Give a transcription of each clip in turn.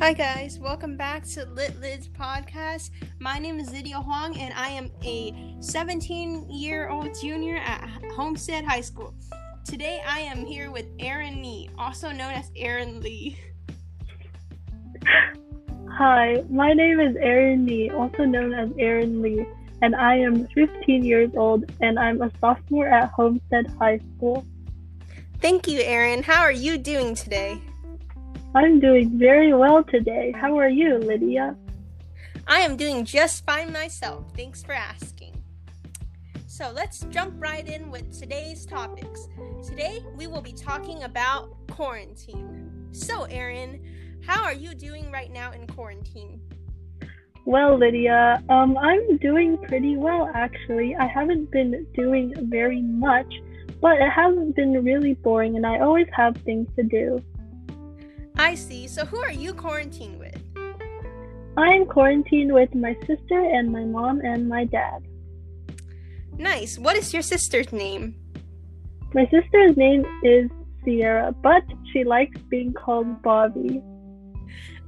Hi guys, welcome back to Lit Lids podcast. My name is Lydia Huang and I am a 17 year old junior at Homestead High School. Today I am here with Aaron Lee, also known as Aaron Lee. Hi, my name is Aaron Lee, also known as Aaron Lee, and I am 15 years old and I'm a sophomore at Homestead High School. Thank you, Aaron. How are you doing today? I'm doing very well today. How are you, Lydia? I am doing just fine myself. Thanks for asking. So let's jump right in with today's topics. Today we will be talking about quarantine. So, Aaron, how are you doing right now in quarantine? Well, Lydia, um, I'm doing pretty well actually. I haven't been doing very much, but it hasn't been really boring, and I always have things to do. I see. So, who are you quarantined with? I'm quarantined with my sister and my mom and my dad. Nice. What is your sister's name? My sister's name is Sierra, but she likes being called Bobby.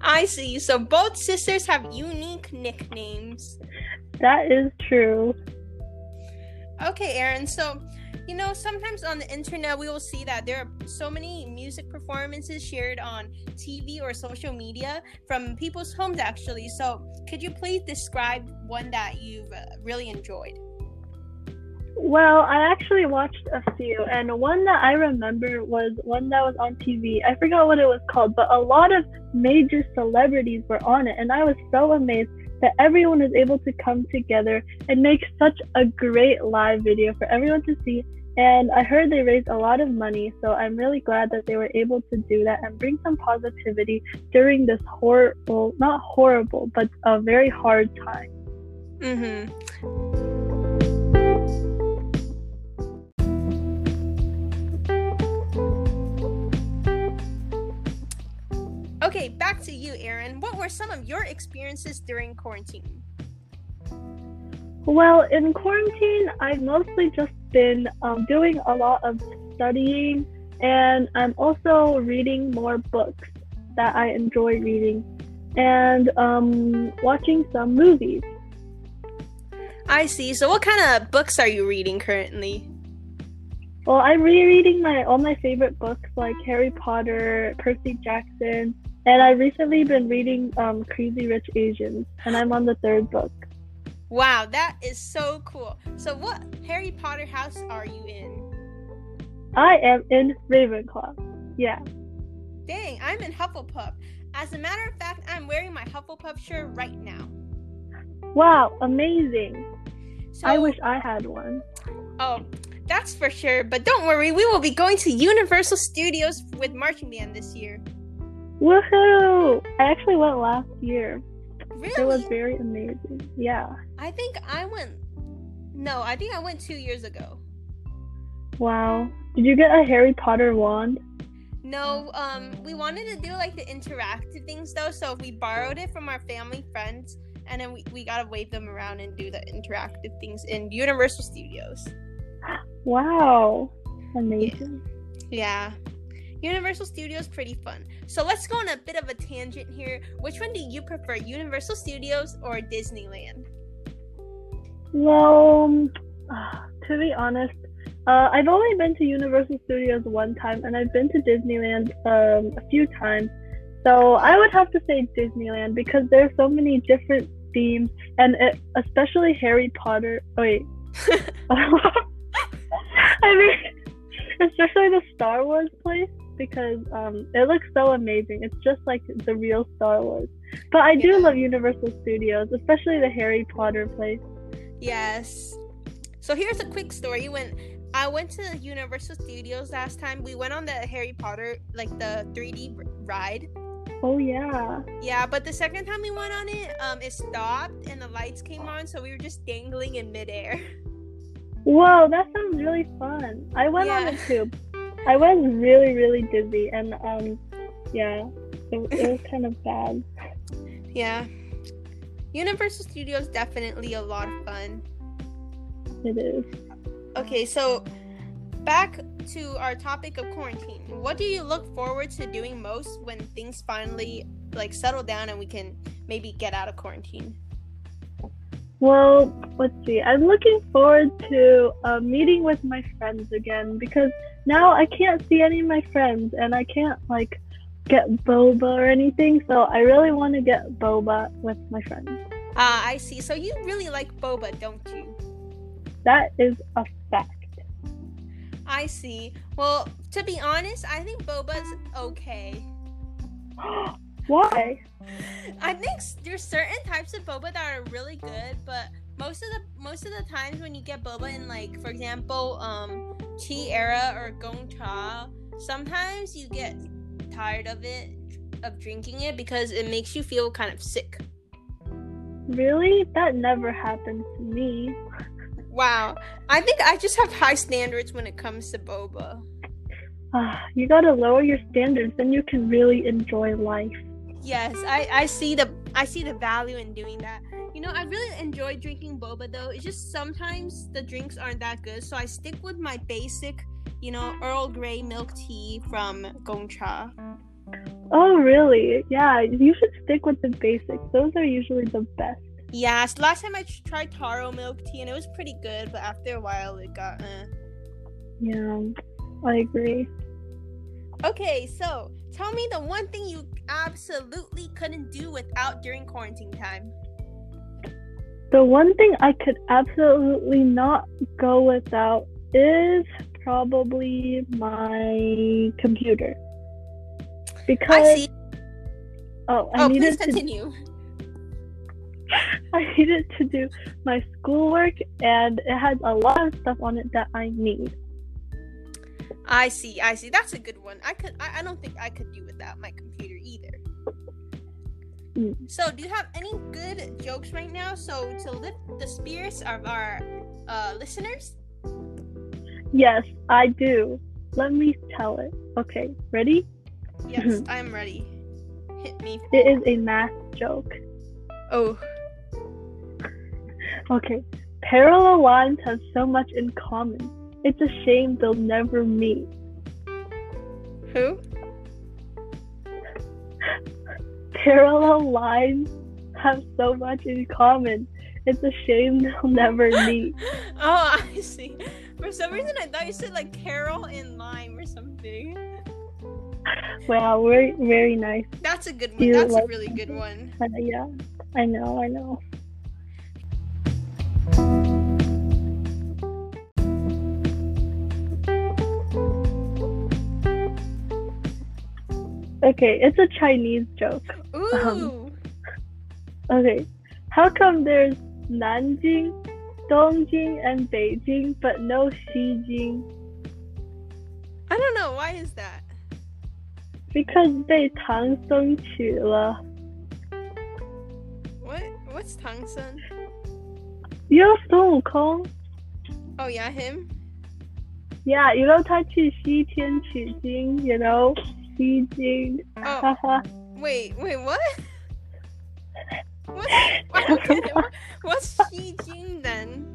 I see. So, both sisters have unique nicknames. That is true. Okay, Aaron. So, you know, sometimes on the internet we will see that there are so many music performances shared on TV or social media from people's homes actually. So, could you please describe one that you've uh, really enjoyed? Well, I actually watched a few, and one that I remember was one that was on TV. I forgot what it was called, but a lot of major celebrities were on it, and I was so amazed that everyone was able to come together and make such a great live video for everyone to see. And I heard they raised a lot of money, so I'm really glad that they were able to do that and bring some positivity during this horrible, not horrible, but a very hard time. Mm-hmm. You, Aaron. What were some of your experiences during quarantine? Well, in quarantine, I've mostly just been um, doing a lot of studying, and I'm also reading more books that I enjoy reading, and um, watching some movies. I see. So, what kind of books are you reading currently? Well, I'm rereading my all my favorite books like Harry Potter, Percy Jackson, and I've recently been reading um, Crazy Rich Asians, and I'm on the third book. Wow, that is so cool. So, what Harry Potter house are you in? I am in Ravenclaw. Yeah. Dang, I'm in Hufflepuff. As a matter of fact, I'm wearing my Hufflepuff shirt right now. Wow, amazing. So, I wish I had one. Oh, that's for sure. But don't worry, we will be going to Universal Studios with marching band this year. Woohoo! I actually went last year. Really? It was very amazing. Yeah. I think I went. No, I think I went two years ago. Wow. Did you get a Harry Potter wand? No, um, we wanted to do like the interactive things though, so we borrowed it from our family friends, and then we, we gotta wave them around and do the interactive things in Universal Studios. Wow. Amazing. Yeah. Universal Studios pretty fun. So let's go on a bit of a tangent here. Which one do you prefer, Universal Studios or Disneyland? Well, um, to be honest, uh, I've only been to Universal Studios one time, and I've been to Disneyland um, a few times. So I would have to say Disneyland because there's so many different themes, and it, especially Harry Potter. Oh, wait, I mean, especially the Star Wars place because um, it looks so amazing. It's just like the real Star Wars. But I do Yeah. love Universal Studios, especially the Harry Potter place. Yes. So here's a quick story. When I went to Universal Studios last time, we went on the Harry Potter, like the 3D ride. Oh yeah. Yeah, but the second time we went on it, um, it stopped and the lights came on, so we were just dangling in midair. Whoa, that sounds really fun. I went on Yeah. it too. I was really, really dizzy, and um, yeah, it, it was kind of bad. Yeah. Universal Studios definitely a lot of fun. It is. Okay, so back to our topic of quarantine. What do you look forward to doing most when things finally like settle down and we can maybe get out of quarantine? Well, let's see. I'm looking forward to uh, meeting with my friends again because now I can't see any of my friends and I can't like get boba or anything. So I really want to get boba with my friends. Ah, I see. So you really like boba, don't you? That is a fact. I see. Well, to be honest, I think boba's okay. Why? I think there's certain types of boba that are really good, but most of the most of the times when you get boba in like, for example, um, tea era or Gong Cha, sometimes you get tired of it, of drinking it because it makes you feel kind of sick. Really? That never happened to me. Wow, I think I just have high standards when it comes to boba. Ah, you gotta lower your standards, then you can really enjoy life. Yes, I I see the I see the value in doing that. You know, I really enjoy drinking boba though. It's just sometimes the drinks aren't that good, so I stick with my basic, you know, Earl Grey milk tea from Gong Cha. Oh, really? Yeah, you should stick with the basics. Those are usually the best. Yeah, so last time I tried taro milk tea and it was pretty good, but after a while it got eh. Yeah, I agree. Okay, so tell me the one thing you absolutely couldn't do without during quarantine time. The one thing I could absolutely not go without is probably my computer. Because oh, I Oh, please needed to continue. I needed to do my schoolwork and it has a lot of stuff on it that I need. I see, I see. That's a good one. I could I, I don't think I could do without my computer either. Mm. So do you have any good jokes right now? So to lift the spirits of our uh listeners? Yes, I do. Let me tell it. Okay, ready? Yes, I'm ready. Hit me. It is a math joke. Oh. Okay. Parallel lines have so much in common. It's a shame they'll never meet. Who? Parallel lines have so much in common. It's a shame they'll never meet. Oh, I see. For some reason I thought you said like Carol in Lime or something. Wow, very very nice. That's a good one. You That's a really good one. Uh, yeah, I know, I know. Okay, it's a Chinese joke. Ooh. Okay, how come there's Nanjing, Dongjing, and Beijing, but no Xijing? I don't know. Why is that? Because 被唐僧取了。 What? What's Tangsun? You know 孙悟空? Oh yeah, him. Yeah, you know 他去西天取经, you know be, dude. Oh, wait, wait, what? What's, what, what's Xi Jing then?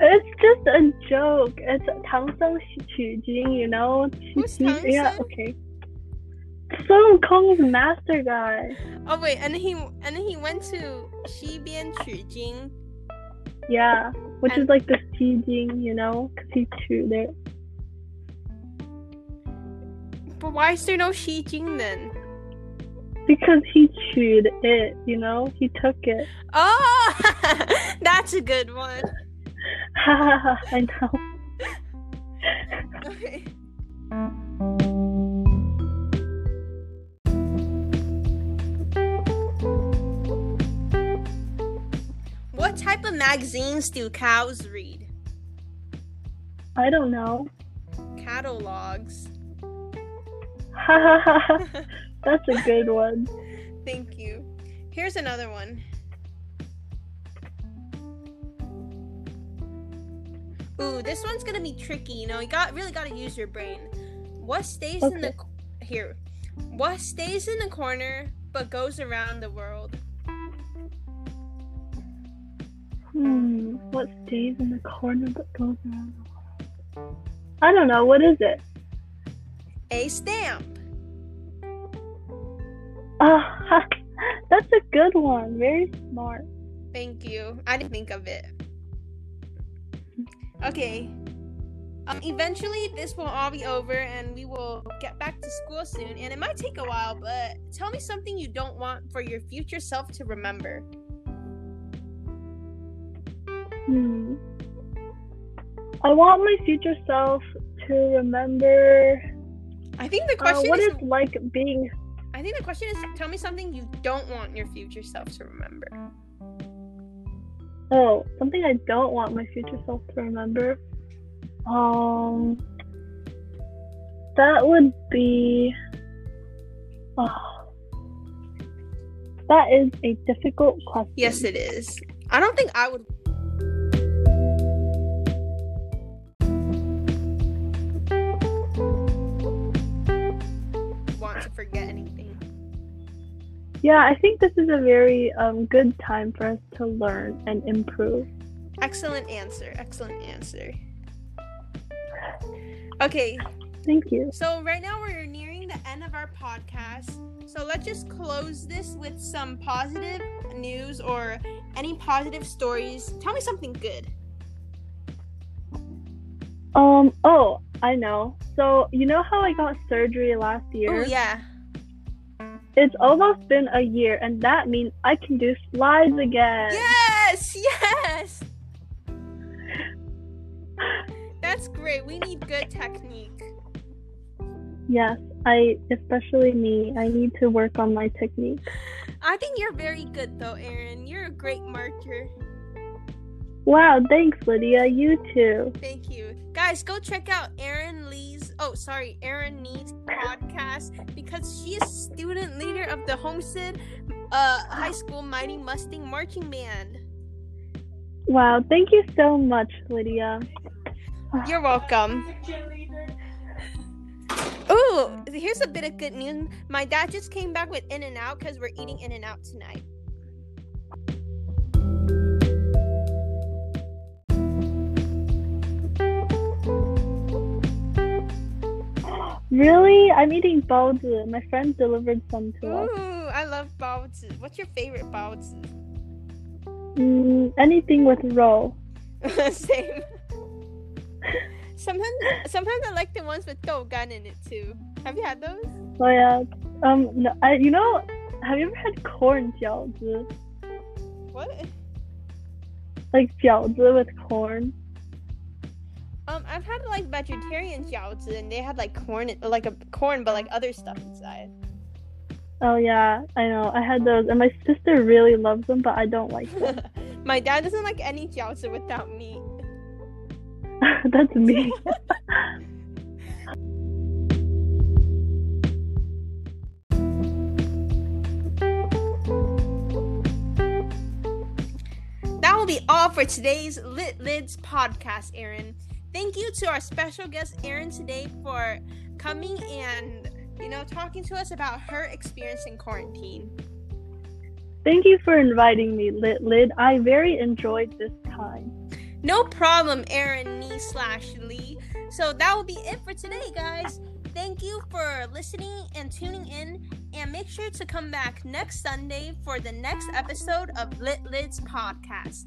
It's just a joke. It's Tang Song Xu Jing, you know? Who's Tang Yeah, okay. Sun Kong's master guy. Oh wait, and he and he went to Xibian Jing. Yeah, which and, is like the Xi Jing, you know, because he there. But why is there no Xi Jing then? Because he chewed it, you know, he took it. Oh, that's a good one. I know. Okay. What type of magazines do cows read? I don't know. Catalogs. That's a good one. Thank you. Here's another one. Ooh, this one's gonna be tricky. You know, you got really got to use your brain. What stays in the here? What stays in the corner but goes around the world? Hmm, what stays in the corner but goes around the world? I don't know. What is it? A stamp. Ah, that's a good one. Very smart. Thank you. I didn't think of it. Okay. Um, eventually, this will all be over and we will get back to school soon. And it might take a while, but tell me something you don't want for your future self to remember. Hmm. I want my future self to remember I think the uh, question what is. it's like being. I think the question is. Tell me something you don't want your future self to remember. Oh, something I don't want my future self to remember. Um, that would be. Oh, that is a difficult question. Yes, it is. I don't think I would. Yeah, I think this is a very um, good time for us to learn and improve. Excellent answer. Excellent answer. Okay, Thank you. so right now we're nearing the end of our podcast. So let's just close this with some positive news or any positive stories. Tell me something good. Um. Oh, I know. So you know how I got surgery last year? Oh yeah. It's almost been a year, and that means I can do slides again. Yes, yes. That's great. We need good technique. Yes, I especially me. I need to work on my technique. I think you're very good though, Aaron. You're a great marker. Wow, thanks, Lydia. You too. Thank you. Guys, go check out Aaron Lee's oh sorry, Erin Need's podcast because she is student leader of the Homestead uh High School Mighty Mustang Marching Band. Wow, thank you so much, Lydia. You're welcome. Ooh, here's a bit of good news. My dad just came back with In and Out because we're eating In and Out tonight. Really? I'm eating baozi. My friend delivered some to us. Ooh, I love baozi. What's your favorite baozi? Mm, anything with roll. Same. sometimes, sometimes I like the ones with dougan in it too. Have you had those? Oh yeah. Um, no, I, you know, have you ever had corn jiaozi? What? Like jiaozi with corn. Um, I've had like vegetarian jiaozi and they had like corn, like a corn, but like other stuff inside. Oh yeah, I know. I had those, and my sister really loves them, but I don't like them. My dad doesn't like any jiaozi without meat. That's me. That will be all for today's Lit Lids podcast, Aaron. Thank you to our special guest, Erin, today for coming and, you know, talking to us about her experience in quarantine. Thank you for inviting me, Lit Lid. I very enjoyed this time. No problem, Aaron Nee slash Lee. So that will be it for today, guys. Thank you for listening and tuning in, and make sure to come back next Sunday for the next episode of Lit Lids podcast.